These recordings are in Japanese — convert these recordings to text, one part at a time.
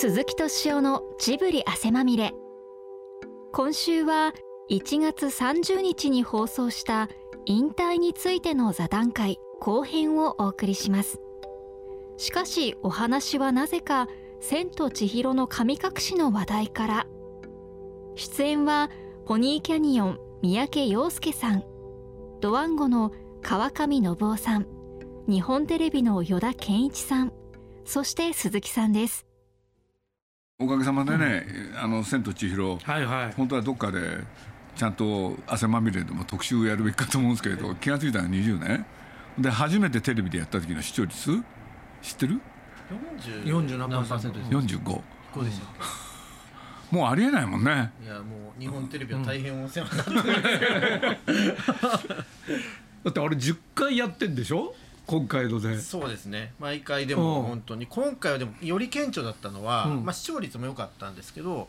鈴木敏夫のジブリ汗まみれ。今週は1月30日に放送した引退についての座談会後編をお送りします。しかしお話はなぜか千と千尋の神隠しの話題から。出演はポニーキャニオン三宅陽介さん。ドワンゴの川上信夫さん。日本テレビの依田健一さん。そして鈴木さんです。おかげさまでね「あの千と千尋」はいはい。本当はどっかでちゃんと汗まみれでも特集をやるべきかと思うんですけれど気が付いたら20年で初めてテレビでやった時の視聴率知ってる？40何パーセントです。45こうでしたもうありえないもんね。いやもう日本テレビは大変お世話になって だってあれ10回やってんでしょ？今回ので。そうですね。毎回でもうん。本当に。今回はでもより顕著だったのは、うん。まあ、視聴率も良かったんですけど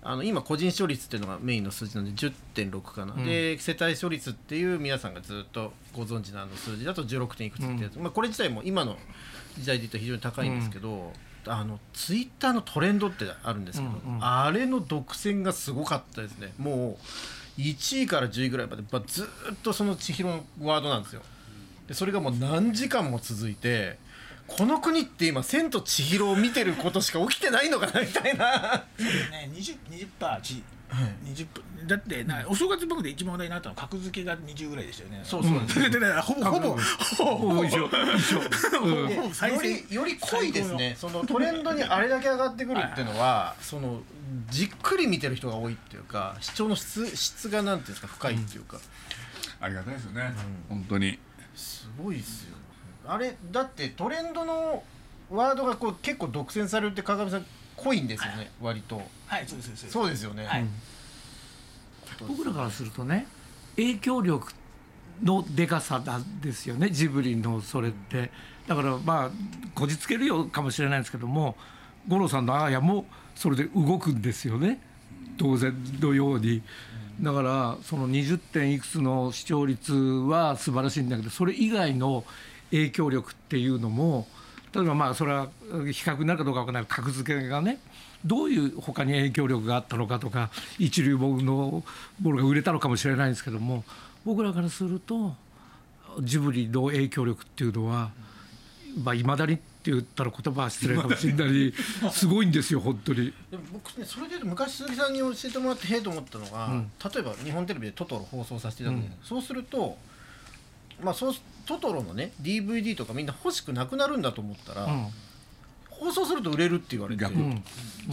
あの今個人視聴率っていうのがメインの数字なんで10.6かな、うん。で世帯視聴率っていう皆さんがずっとご存知のあの数字だと 16. 点いくつってやつ、まあ、これ自体も今の時代で言うと非常に高いんですけど、あのツイッターのトレンドってあるんですけど、うんうんあれの独占がすごかったですねもう1位から10位ぐらいまで、まあ、ずっとその千尋のワードなん。ですよでそれがもう何時間も続いてこの国って今「千と千尋」を見てることしか起きてないのかなみたいな。ね、20, 20パーち20だってなお正月番組で一番話題になったのは格付けが20ぐらいでしたよね。そうそう。ですでででほぼほぼほぼほぼ一緒。一緒。うんほぼ再よ生りより濃いですね。そのトレンドにあれだけ上がってくるっていうのはそのじっくり見てる人が多いっていうか視聴の質質がなんていうんですか深いっていうか、ありがたいですよね、本当にすごいですよ。あれだってトレンドのワードがこう結構独占されるって川上さん濃いんですよね、割と。はいそうですそうです。そうですよね、はい。僕らからするとね影響力のでかさなんですよねジブリのそれって。だからまあこじつけるよかもしれないんですけども五郎さんのアーヤもそれで動くんですよね当然のように。だからその20点いくつの視聴率は素晴らしいんだけどそれ以外の影響力っていうのも例えばまあそれは比較になるかどうかわからない。格付けがねどういう他に影響力があったのかとか一流本のものが売れたのかもしれないんですけども僕らからするとジブリの影響力っていうのはまあいまだにって言ったら言葉は失礼かもしれないすごいんですよ本当に。僕ねそれで言うと昔鈴木さんに教えてもらってへえと思ったのが、うん。例えば日本テレビでトトロ放送させていただくじゃないそうするとまあそうトトロのね DVD とかみんな欲しくなくなるんだと思ったら、うん。放送すると売れるって言われて、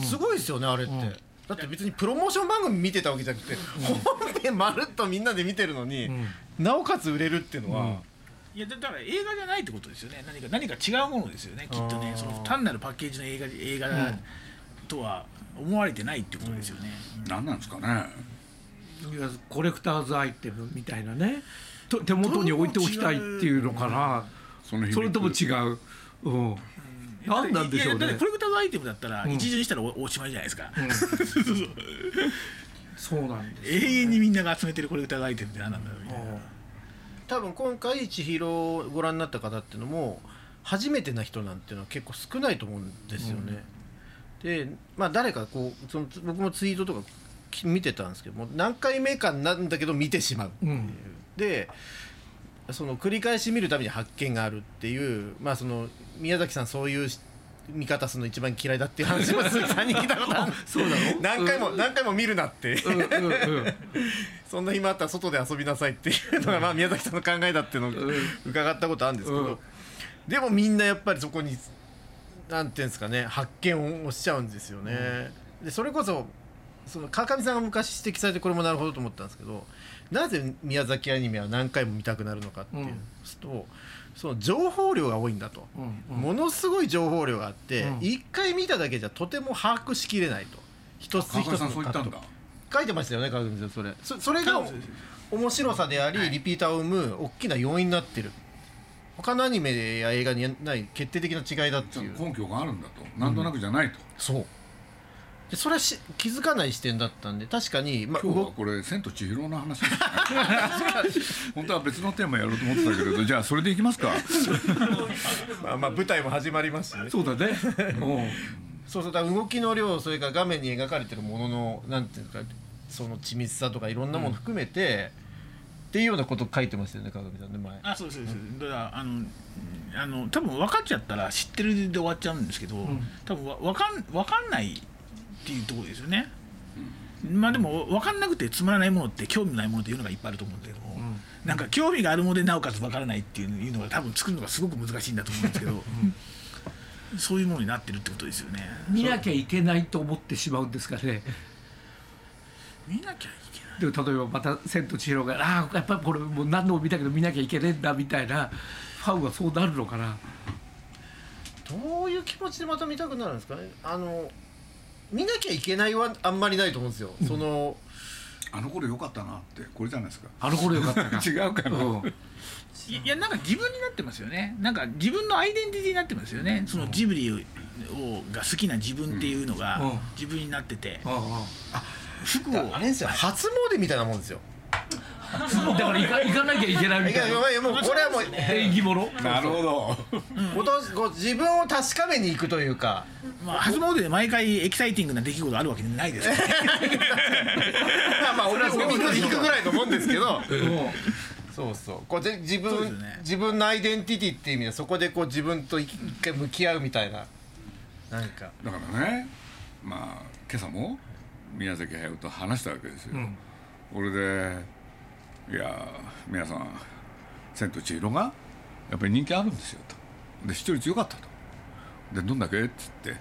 すごいですよねあれって、んだって別にプロモーション番組見てたわけじゃなくて、本編まるっとみんなで見てるのに、んなおかつ売れるっていうのは、うんいやだだから映画じゃないってことですよね。何か何か違うものですよね。きっとねその単なるパッケージの映画映画とは思われてないってことですよね、何なんですかね。いやコレクターズアイテムみたいなね。と手元に置いておきたいっていうのかな。そのそれとも違う、うん、何なんでしょうね。だってコレクターズアイテムだったらん。一時にしたらおおしまいじゃないですか、そうなんです永遠にみんなが集めてるコレクターズアイテムって何なんだろうみたいな多分今回千尋をご覧になった方っていうのも初めてな人なんていうのは結構少ないと思うんですよね。でまあ誰かこうその僕もツイートとかき見てたんですけども何回目かなんだけど見てしまうっていう、うん。でその繰り返し見るたびに発見があるっていうまあその宮崎さんそういう見方するの一番嫌いだっていう話も鈴木さんに聞いたことあるそうなの？何回も何回も見るなって。うんうんうん。そんな暇あったら外で遊びなさいっていうのがまあ宮崎さんの考えだっていうのを伺ったことあるんですけど、うん。でもみんなやっぱりそこになんていうんですかね発見をしちゃうんですよね。でそれこそその川上さんが昔指摘されてこれもなるほどと思ったんですけどなぜ宮崎アニメは何回も見たくなるのかっていうと、その情報量が多いんだと、うんうん。ものすごい情報量があってうん。一、回見ただけじゃとても把握しきれないと。一つ一つのんそう言ったんだ。書いてましたよね川上さん。それそそれが面白さでありリピーターを生む大きな要因になってる。他のアニメや映画にない決定的な違いだっていう。と根拠があるんだと。なんとなくじゃないと、そうでそれはし気づかない視点だったんで確かに、まあ、今日は動これ「千と千尋」の話。ですね本当は別のテーマやろうと思ってたけれどじゃあそれでいきますか。まあ、まあ舞台も始まりますしね。そうだね。そうそうだ動きの量それから画面に描かれてるもののなんていうかその緻密さとかいろんなもの含めて、っていうようなこと書いてましたよね川上さんね前。あそうですそうです、だからあのうんあの多分分かっちゃったら知ってるで終わっちゃうんですけど、多分わ分かん分かんないっていうところですよね、まあでも分かんなくてつまらないものって興味ないものっていうのがいっぱいあると思うんだけども、なんか興味があるものでなおかつ分からないっていうのが多分作るのがすごく難しいんだと思うんですけど、そういうものになってるってことですよね。見なきゃいけないと思ってしまうんですかね。見なきゃいけない。でも例えばまた「千と千尋が」ああやっぱりこれもう何度も見たけど見なきゃいけねえんだみたいなファンはそうなるのかな。どういう気持ちでまた見たくなるんですかね。あの見なきゃいけないはあんまりないと思うんですよ、そのあの頃良かったなってこれじゃないですか。あの頃よかったか。違うかな、うん。いいやなんか自分になってますよね。なんか自分のアイデンティティになってますよね。そのジブリをが好きな自分っていうのがうん。自分になってて。あ服を。あれですよ。初詣みたいなもんですよ。あ だから行か行かなきゃいけないみいたいな。やいやもうこれはもう縁起物。なるほど。今年こう自分を確かめに行くというか。まあ初詣で毎回エキサイティングな出来事あるわけないです。か らまあ俺はおみくじ引くぐらいのもんですけど。う んそうそう。こうで自分そうですね。自分のアイデンティティっていう意味でそこでこう自分と一回向き合うみたいな。なんか。だからねまあ今朝も宮崎駿と話したわけですよ、ん。これで「いや皆さん『千と千尋』がやっぱり人気あるんですよ」と。で視聴率良かったと。でどんだけっつって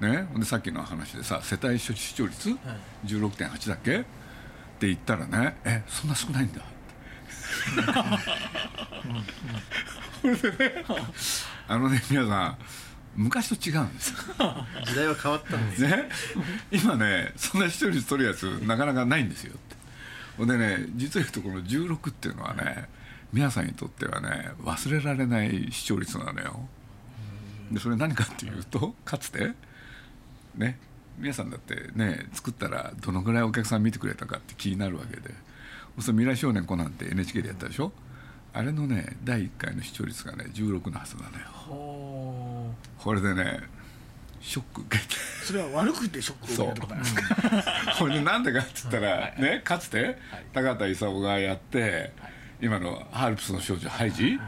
ねでさっきの話でさ世帯視聴率16.8だっけ？って言ったらね「えそんな少ないんだ」こ れでねあのね皆さん昔と違うんですよ。時代は変わったんですね、今ねそんな視聴率取るやつなかなかないんですよってほんでね実は言うとこの16っていうのはね皆さんにとってはね忘れられない視聴率なのよ。でそれ何かっていうとかつてね皆さんだってね作ったらどのぐらいお客さん見てくれたかって気になるわけで。そう未来少年コナンって NHK でやったでしょ？あれのね第1回の視聴率がね16のはずなのよ。これでねショック受けて。それは悪くてショックを受けたってことなん。ですかこれでなんでかっつったら、ねかつて高田勲がやって、今のハルプスの少女ハイジ、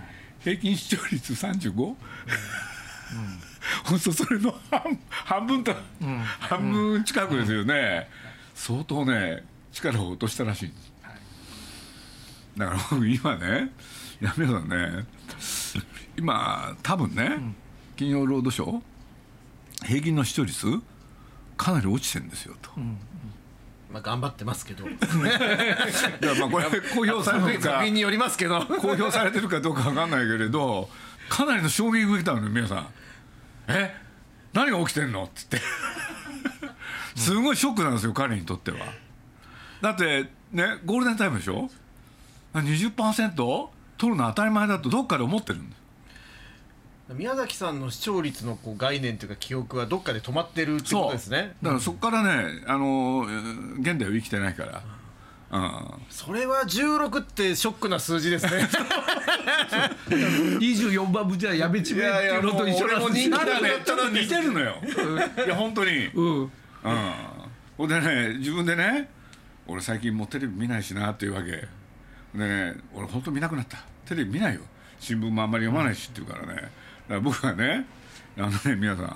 平均視聴率 35? ほんとそれの半半分と、半分近くですよね、相当ね力を落としたらしいんです。だから僕 今ねいや皆さんね。今多分ね、金曜ロードショー平均の視聴率かなり落ちてるんですよと。まあ頑張ってますけど。いやまあこれ公表されてるかによりますけど公表されてるかどうかわかんないけれどかなりの衝撃を受けたのよ皆さん「え？何が起きてんの?」っつって。すごいショックなんですよ彼にとっては。だってねゴールデンタイムでしょ？20%取るの当たり前だとどっかで思ってるんです宮崎さんの視聴率のこう概念というか記憶はどっかで止まってるってことですね。だからそこからねあの現代を生きてないから。うん。それは16ってショックな数字ですね。24番分じゃやめちめえっていうのと一緒なんですよ。似てるのよいや本当に。うん。うん、ほんでね自分でね俺最近もうテレビ見ないしなっていうわけ。でね俺本当見なくなった。テレビ見ないよ。新聞もあんまり読まないしっていうからね。だから僕はねあのね皆さん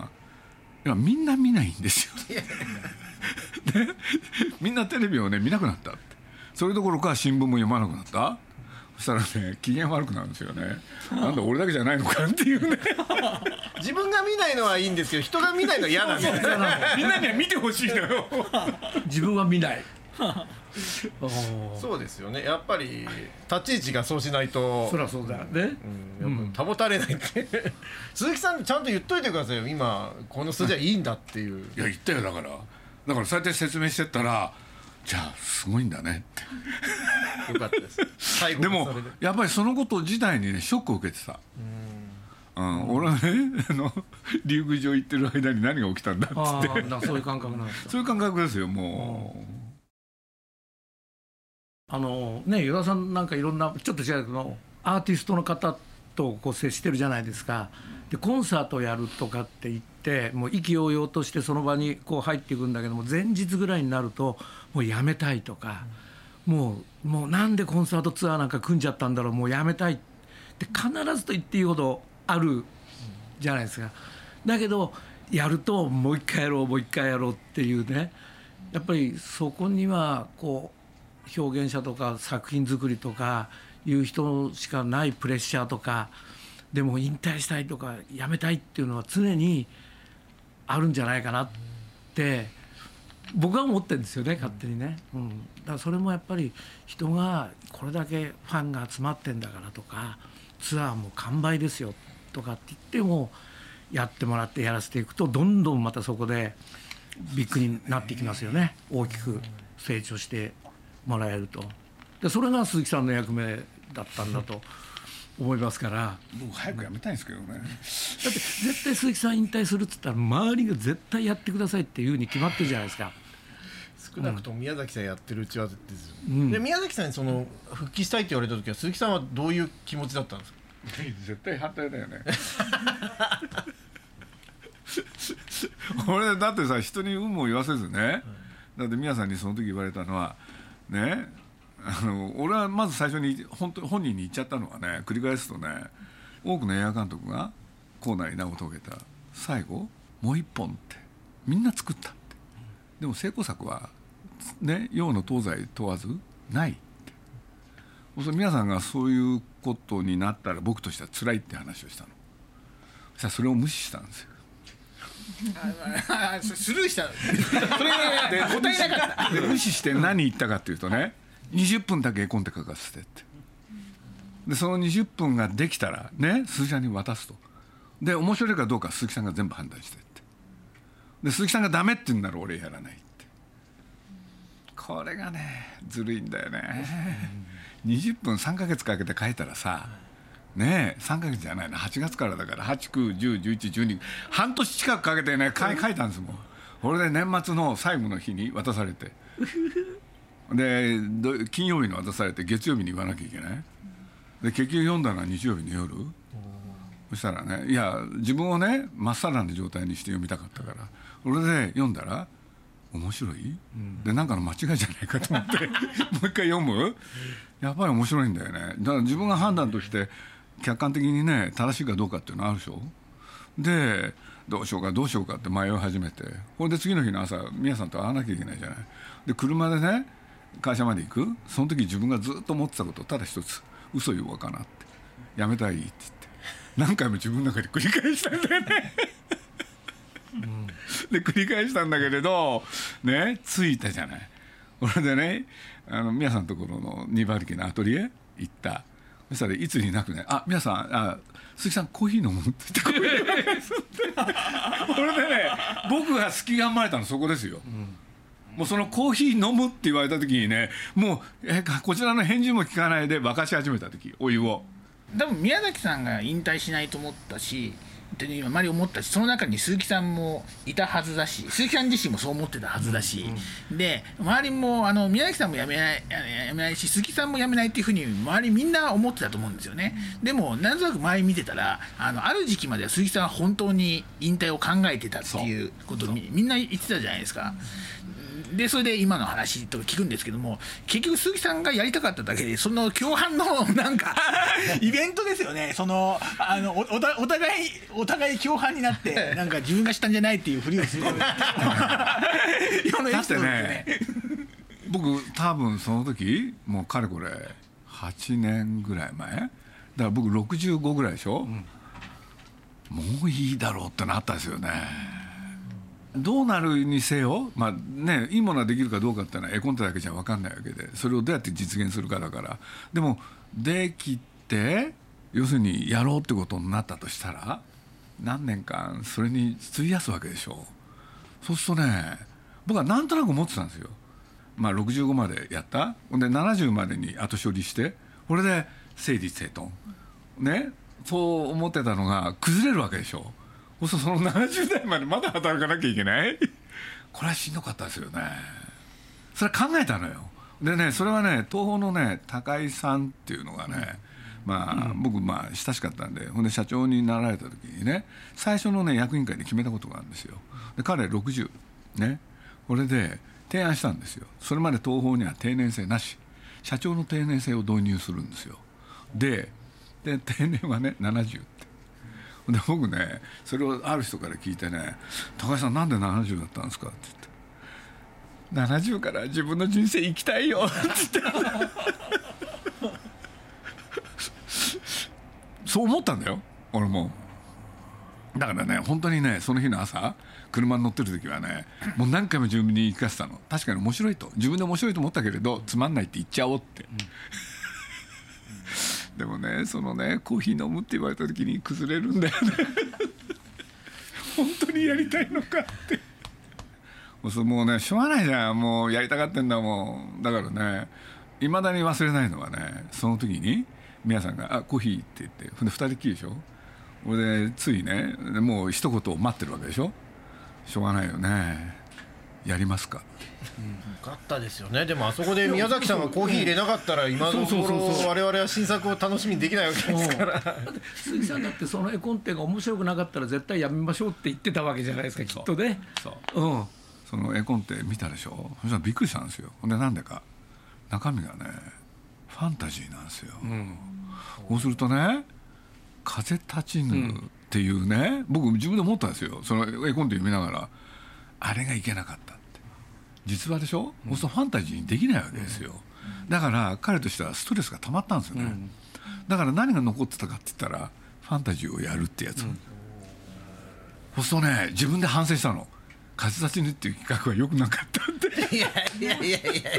いやみんな見ないんですよ、ね、みんなテレビをね見なくなったって。それどころか新聞も読まなくなった。そしたらね機嫌悪くなるんですよね。なんだ俺だけじゃないのかっていうね。自分が見ないのはいいんですけど人が見ないのは嫌なんですよ。みんなには見てほしいのよ。自分は見ないそうですよね。やっぱり立ち位置がそうしないとそりゃそうだよね。うん。保たれないって。鈴木さんちゃんと言っといてくださいよ。今この数字はいいんだっていう。いや言ったよだから。だからそうやって説明してったらじゃあすごいんだねって。よかったです。最後でもやっぱりそのこと自体にねショックを受けてた。うん、俺はねあの竜宮城行ってる間に何が起きたんだっつああってそういう感覚なんですか。そういう感覚ですよもあのね与田さんなんかいろんなちょっと違うけどアーティストの方とこう接してるじゃないですか。でコンサートやるとかって言ってもう意気揚々としてその場にこう入っていくんだけども前日ぐらいになるともうやめたいとか、もうもうなんでコンサートツアーなんか組んじゃったんだろうもうやめたい。って必ずと言っていいほどあるじゃないですか。だけどやるともう一回やろうもう一回やろうっていうね。やっぱりそこにはこう表現者とか作品作りとかいう人しかないプレッシャーとかでも引退したいとかやめたいっていうのは常にあるんじゃないかなって僕は思ってるんですよね勝手にね、うん、だからそれもやっぱり人がこれだけファンが集まってんだからとかツアーも完売ですよとかって言ってもやってもらってやらせていくとどんどんまたそこでビッグになっていきますよね。大きく成長してもらえると。でそれが鈴木さんの役目だったんだと 思いますから。僕早くやめたいんですけどね。だって絶対鈴木さん引退するっつったら周りが絶対やってくださいっていうふうに決まってるじゃないですか。少なくとも宮崎さんやってるうちはですよ、うん。で宮崎さんにその復帰したいって言われた時は鈴木さんはどういう気持ちだったんですか？絶対反対だよね。俺だってさ人に有無を言わせずね、だって宮さんにその時言われたのはね。あの俺はまず最初に本当本人に言っちゃったのはね繰り返すとね多くの映画監督が校内に名を遂げた。最後もう一本ってみんな作ったって。でも成功作はね洋の東西問わずないって。そ皆さんがそういうことになったら僕としては辛いって話をしたの。そしたらそれを無視したんですよ。ああス スルーした。それで 答えなかった。で無視して何言ったかっていうとね20分だけ絵コンテ書かせてって。でその20分ができたらね鈴木さんに渡すと。で面白いかどうか鈴木さんが全部判断してって。で鈴木さんがダメって言うんなら俺やらないって。これがねずるいんだよね。20分3ヶ月かけて書いたらさねえ3ヶ月じゃないな。8月からだから。89101112半年近くかけてね書いたんですもん。これで年末の最後の日に渡されて。でど金曜日に渡されて月曜日に言わなきゃいけない。で結局読んだのは日曜日の夜。そしたらねいや自分をねまっさらな状態にして読みたかったから。それで読んだら面白い、でなんかの間違いじゃないかと思って。もう一回読む？やっぱり面白いんだよね。だから自分が判断として客観的にね正しいかどうかっていうのあるでしょ？でどうしようかどうしようかって迷い始めてほんで次の日の朝宮さんと会わなきゃいけないじゃない。で車でね会社まで行く。その時自分がずっと思ってたことただ一つ嘘言おうかなって。やめたらいいって言って。何回も自分の中で繰り返したんだよね。で繰り返したんだけれどね着いたじゃない。これでねあの宮さんのところの2馬力のアトリエ行ったそしたらいつになくね「あ宮さんあ鈴木さんコーヒー飲む?」って言ってコーヒー飲むってこれでね僕が好き頑張れたのそこですよ、もうそのコーヒー飲むって言われた時にねもうえこちらの返事も聞かないで沸かし始めた時お湯を。多分宮崎さんが引退しないと思ったしってあまり思ったしその中に鈴木さんもいたはずだし鈴木さん自身もそう思ってたはずだし、で周りもあの宮崎さんも辞めない辞めないし鈴木さんも辞めないっていうふうに周りみんな思ってたと思うんですよね、でもなんとなく周り見てたらあのある時期までは鈴木さんは本当に引退を考えてたっていうことをみみんな言ってたじゃないですか。でそれで今の話とか聞くんですけども結局鈴木さんがやりたかっただけでその共犯の なんか イベントですよね。そのあのおお互いお互い共犯になって なんか自分がしたんじゃないっていうふりをするような。エピソードですね。僕多分その時もうかれこれ8年ぐらい前だから僕65ぐらいでしょ、もういいだろうってなったんですよねどうなるにせよまあねいいものができるかどうかっていうのは絵コンテだけじゃ分かんないわけでそれをどうやって実現するかだから。でもできて要するにやろうってことになったとしたら何年間それに費やすわけでしょそうするとね僕はなんとなく思ってたんですよ。まあ65までやった。ほんで70までに後処理してこれで整理整頓。ねそう思ってたのが崩れるわけでしょそうするとその70代までまだ働かなきゃいけない？これはしんどかったですよね。それ考えたのよ。でねそれはね東宝のね高井さんっていうのがねまあ、僕まあ親しかったんでほんで社長になられた時にね最初のね役員会で決めたことがあるんですよ。で彼60ねこれで提案したんですよ。それまで東宝には定年制なし。社長の定年制を導入するんですよ。でで定年はね70ってで僕ねそれをある人から聞いてね「高橋さんなんで70だったんですか?」って言って「70から自分の人生生きたいよ」って言ってそう思ったんだよ。俺も。だからね本当にねその日の朝車に乗ってる時はねもう何回も自分に言い聞かせたの。確かに面白いと。自分で面白いと思ったけれどつまんないって言っちゃおうって、でもねそのねコーヒー飲むって言われた時に崩れるんだよね。本当にやりたいのかって。もうそもうねしょうがないじゃん。もうやりたがってんだもん。だからねいまだに忘れないのはねその時に皆さんが「あコーヒー」って言って。ほんで2人きりでしょ。俺でついねもう一言を待ってるわけでしょ。しょうがないよねやりますか。よかったですよね。でもあそこで宮崎さんがコーヒー入れなかったら今のとこそうそうそうそろ我々は新作を楽しみにできないわけですから。鈴木さんだってその絵コンテが面白くなかったら絶対やめましょうって言ってたわけじゃないですかきっとね。そう。うん。その絵コンテ見たでしょ。そしたらびっくりしたんですよ。ほんでなんでか中身がねファンタジーなんですよ、そうするとね「風立ちぬ」っていうね、僕自分で思ったんですよ。その絵コンテ読みながらあれがいけなかったって。実話でしょ、そうするとファンタジーにできないわけですよ、だから彼としてはストレスが溜まったんですよね、だから何が残ってたかって言ったらファンタジーをやるってやつ、そうするとね自分で反省したの「風立ちぬ」っていう企画は良くなかったっていやいやいやいや。いや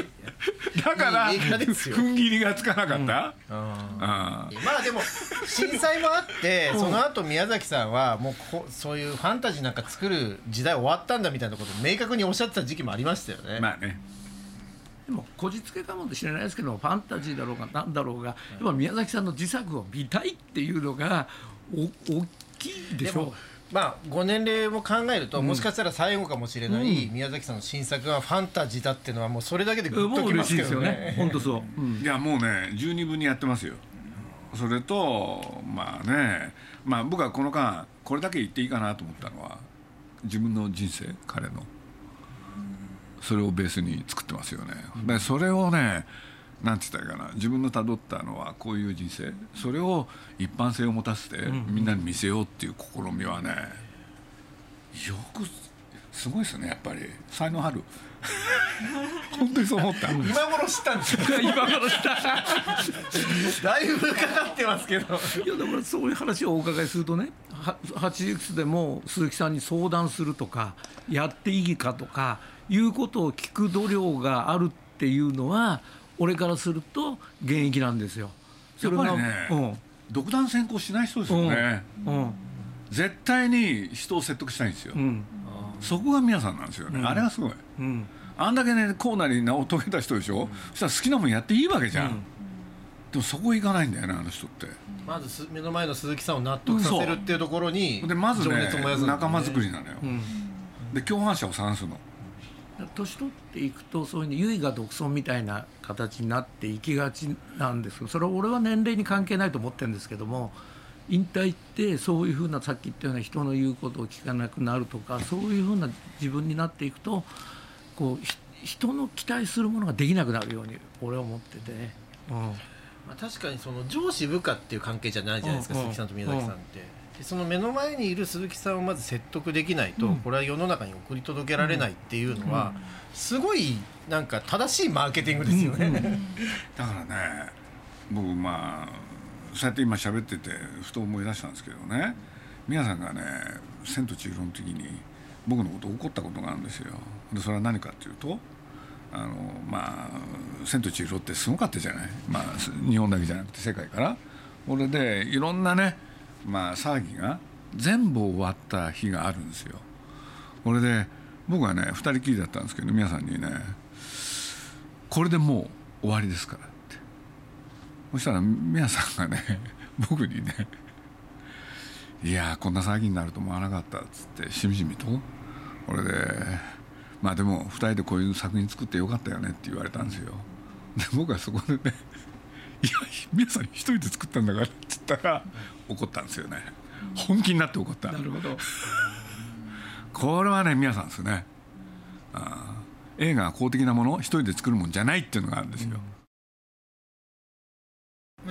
だから踏ん切りがつかなかった、ああーまあでも震災もあってその後宮崎さんはもうこそういうファンタジーなんか作る時代終わったんだみたいなことを明確におっしゃってた時期もありましたよね、まあね。でもこじつけかもしれないですけどファンタジーだろうがなんだろうがやっぱ宮崎さんの自作を見たいっていうのがお大きいでしょ。でもまあご年齢も考えると、もしかしたら最後かもしれない、宮崎さんの新作がファンタジーだっていうのはもうそれだけでグッときますもう嬉しいけどねですよね。本当そう、うん。いやもうね十二分にやってますよ。それとまあねまあ僕はこの間これだけ言っていいかなと思ったのは自分の人生彼の。それをベースに作ってますよね、でそれをねなんて言ったらいいかな。自分のたどったのはこういう人生。それを一般性を持たせてみんなに見せようっていう試みはねよくすごいですねやっぱり。才能ある。本当にそう思った、今頃知ったんですよ。今からした。だいぶかかってますけど。いやだからそういう話をお伺いするとねは80いくつでも鈴木さんに相談するとかやっていいかとかいうことを聞く度量があるっていうのは俺からすると現役なんですよ。やっぱりね、独断専行しない人ですよね、うん。うん。絶対に人を説得したいんですよ、うん。そこが皆さんなんですよね、うん。あれがすごい。うん。あんだけねコーナーに名を遂げた人でしょ、そしたら好きなもんやっていいわけじゃん、でもそこ行かないんだよねあの人って。まずす目の前の鈴木さんを納得させるっていうところにでまずね。仲間作りなのよ、うん。で共犯者を探すの年取っていくとそういう唯我独尊みたいな形になっていきがちなんですけどそれは俺は年齢に関係ないと思ってるんですけども引退ってそういうふうなさっき言ったような人の言うことを聞かなくなるとかそういうふうな自分になっていくとこうひ人の期待するものができなくなるように俺は思ってて。ね。うん。まあ、確かにその上司部下っていう関係じゃないじゃないですか、うんうん鈴木さんと宮崎さんって、でその目の前にいる鈴木さんをまず説得できないと、これは世の中に送り届けられないっていうのは、すごいなんか正しいマーケティングですよね、だからね僕まあそうやって今喋っててふと思い出したんですけどね。皆さんがね「千と千尋」の時に僕のこと怒ったことがあるんですよ。でそれは何かっていうとあのまあ「千と千尋」ってすごかったじゃない、まあ、す日本だけじゃなくて世界から。これでいろんなね、まあ、騒ぎが全部終わった日があるんですよ。これで僕はね二人きりだったんですけど皆さんにね。これでもう終わりですからって。そしたら皆さんがね 僕にね「いやこんな騒ぎになると思わなかった」っつってしみじみとこれでまあでも2人でこういう作品作ってよかったよねって言われたんですよ。で僕はそこでねいや皆さん一人で作ったんだから」って言ったら怒ったんですよね。本気になって怒った。なるほど。これはね皆さんですね。あー映画は公的なもの一人で作るもんじゃないっていうのがあるんですよ、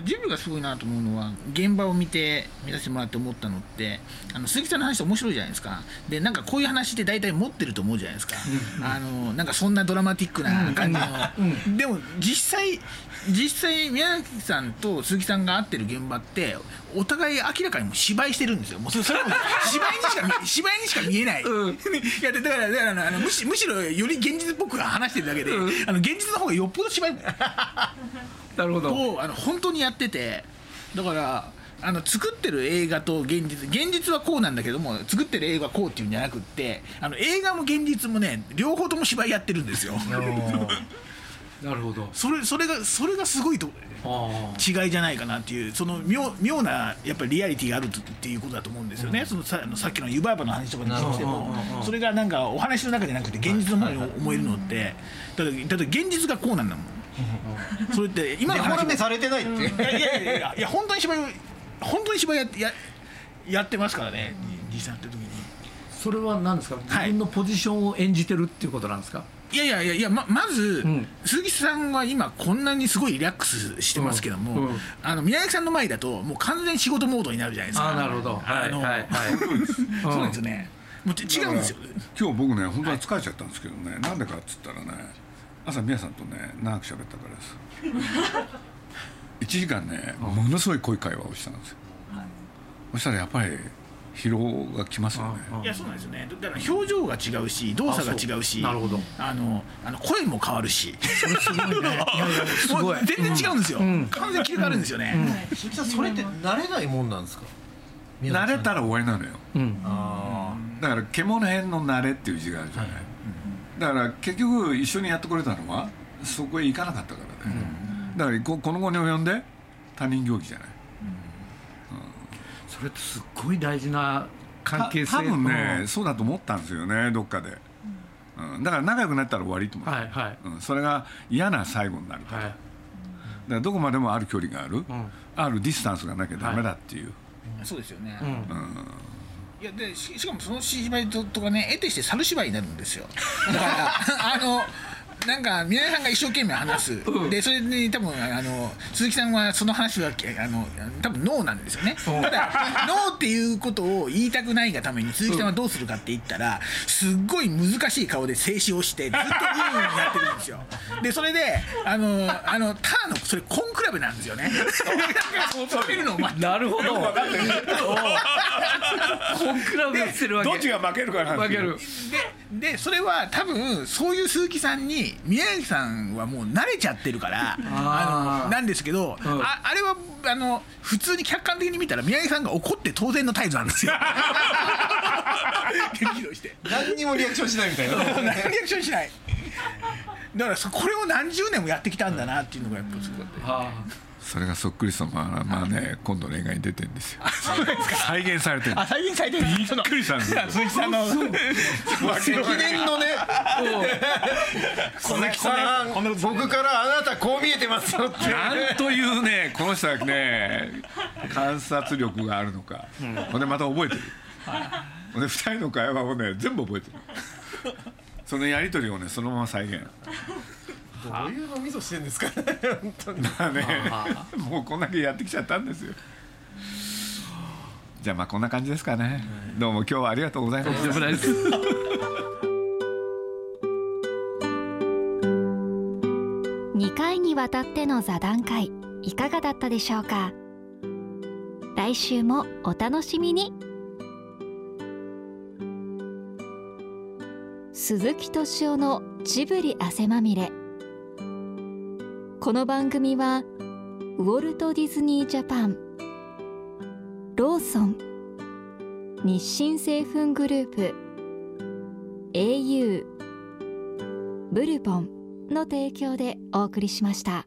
ジブリがすごいなと思うのは現場を見て見させてもらって思ったのってあの鈴木さんの話って面白いじゃないですか。でなんかこういう話って大体持ってると思うじゃないですか、あのなんかそんなドラマティックな感じの、でも実際実際宮崎さんと鈴木さんが会ってる現場ってお互い明らかにもう芝居してるんですよ。もうそれもう芝居にしか見芝居にしか見えない、いやだからだからあのむしむしろより現実っぽく話してるだけで、あの現実の方がよっぽど芝居 なるほど。をあの本当にやってて。だからあの作ってる映画と現実現実はこうなんだけども作ってる映画はこうっていうんじゃなくってあの映画も現実もね両方とも芝居やってるんですよ なるほど。それそれがそれがすごいとあ違いじゃないかなっていうその妙妙なやっぱりリアリティがあるっていうことだと思うんですよね、そのさあのさっきの湯婆婆の話とかにしてもそれがなんかお話の中じゃなくて現実のものに思えるのってだってだって現実がこうなんだもん。それって今の話されてないっていやいやいやいやいや本当に芝居を本当に芝居やややってますからね実際やってる時に。それは何ですか？自分のポジションを演じてるっていうことなんですか、いやいやいやいやままず、ん。鈴木さんは今こんなにすごいリラックスしてますけども、うん。うん。あの宮崎さんの前だともう完全に仕事モードになるじゃないですか。ああなるほど。あの、はいはいはい。そうなんですよね。もうち違うんですよ。今日僕ね本当は疲れちゃったんですけどね、なんでかっつったらね朝宮さんとね長く喋ったからです。1時間ねものすごい濃い会話をしたんですよ、そしたらやっぱり疲労がきますよね、いやそうなんですよね。だから表情が違うし動作が違うしあそう。なるほど。あのあの声も変わるし。すごいね。全然違うんですよ、完全に切り替わるんですよね、鈴木さんそれって慣れないもんなんですか？慣れたら終わりなのよ。うん。あだから獣編の慣れっていう字があるじゃない、だから結局一緒にやってくれたのはそこへ行かなかったからね、だからここの後に及んで他人行儀じゃないそれってすっごい大事な関係性た多分ねそうだと思ったんですよねどっかで、うん、だから仲良くなったら終わりと思った、はいはい。うん、それが嫌な最後になるから,、はい。だからどこまでもある距離がある、あるディスタンスがなきゃダメだっていう、そうですよね、うん。いやでししかもその芝居ととかね得てして猿芝居になるんですよ。だから あのなんか宮根さんが一生懸命話す、でそれに多分あの鈴木さんはその話はあの多分ノーなんですよね、ただノーっていうことを言いたくないがために鈴木さんはどうするかって言ったらすっごい難しい顔で静止をしてずっとグーにやってるんですよ。でそれであのあのただのそれコンクラベなんですよね。なるほど。コンクラブやってるわけ。どっちが負けるかなんででそれは多分そういう鈴木さんに宮崎さんはもう慣れちゃってるからあのなんですけど、ん。ああれはあの普通に客観的に見たら宮崎さんが怒って当然の態度なんですよ。激怒して。何にもリアクションしないみたいな。何リアクションしない。だからそこれを何十年もやってきたんだなっていうのがやっぱすごかったはそれがそっくりさまあまあね今度の映画に出てんですよ。再現されてる。あ再現されてる。びっくりしたんですよ鈴木さんの。記念のね鈴木さん僕からあなたこう見えてますよって。なんというねこの人はね観察力があるのか、ほんでまた覚えてる、ほんで2人の会話をね全部覚えてる。そのやり取りをねそのまま再現どういうのみそしてんですかね本当に。まあねもうこんだけやってきちゃったんですよ。じゃあまあこんな感じですかね、どうも今日はありがとうございましたとんでもないです。2回にわたっての座談会いかがだったでしょうか。来週もお楽しみに。鈴木敏夫のジブリ汗まみれこの番組はウォルト・ディズニー・ジャパンローソン日清製粉グループ au ブルボンの提供でお送りしました。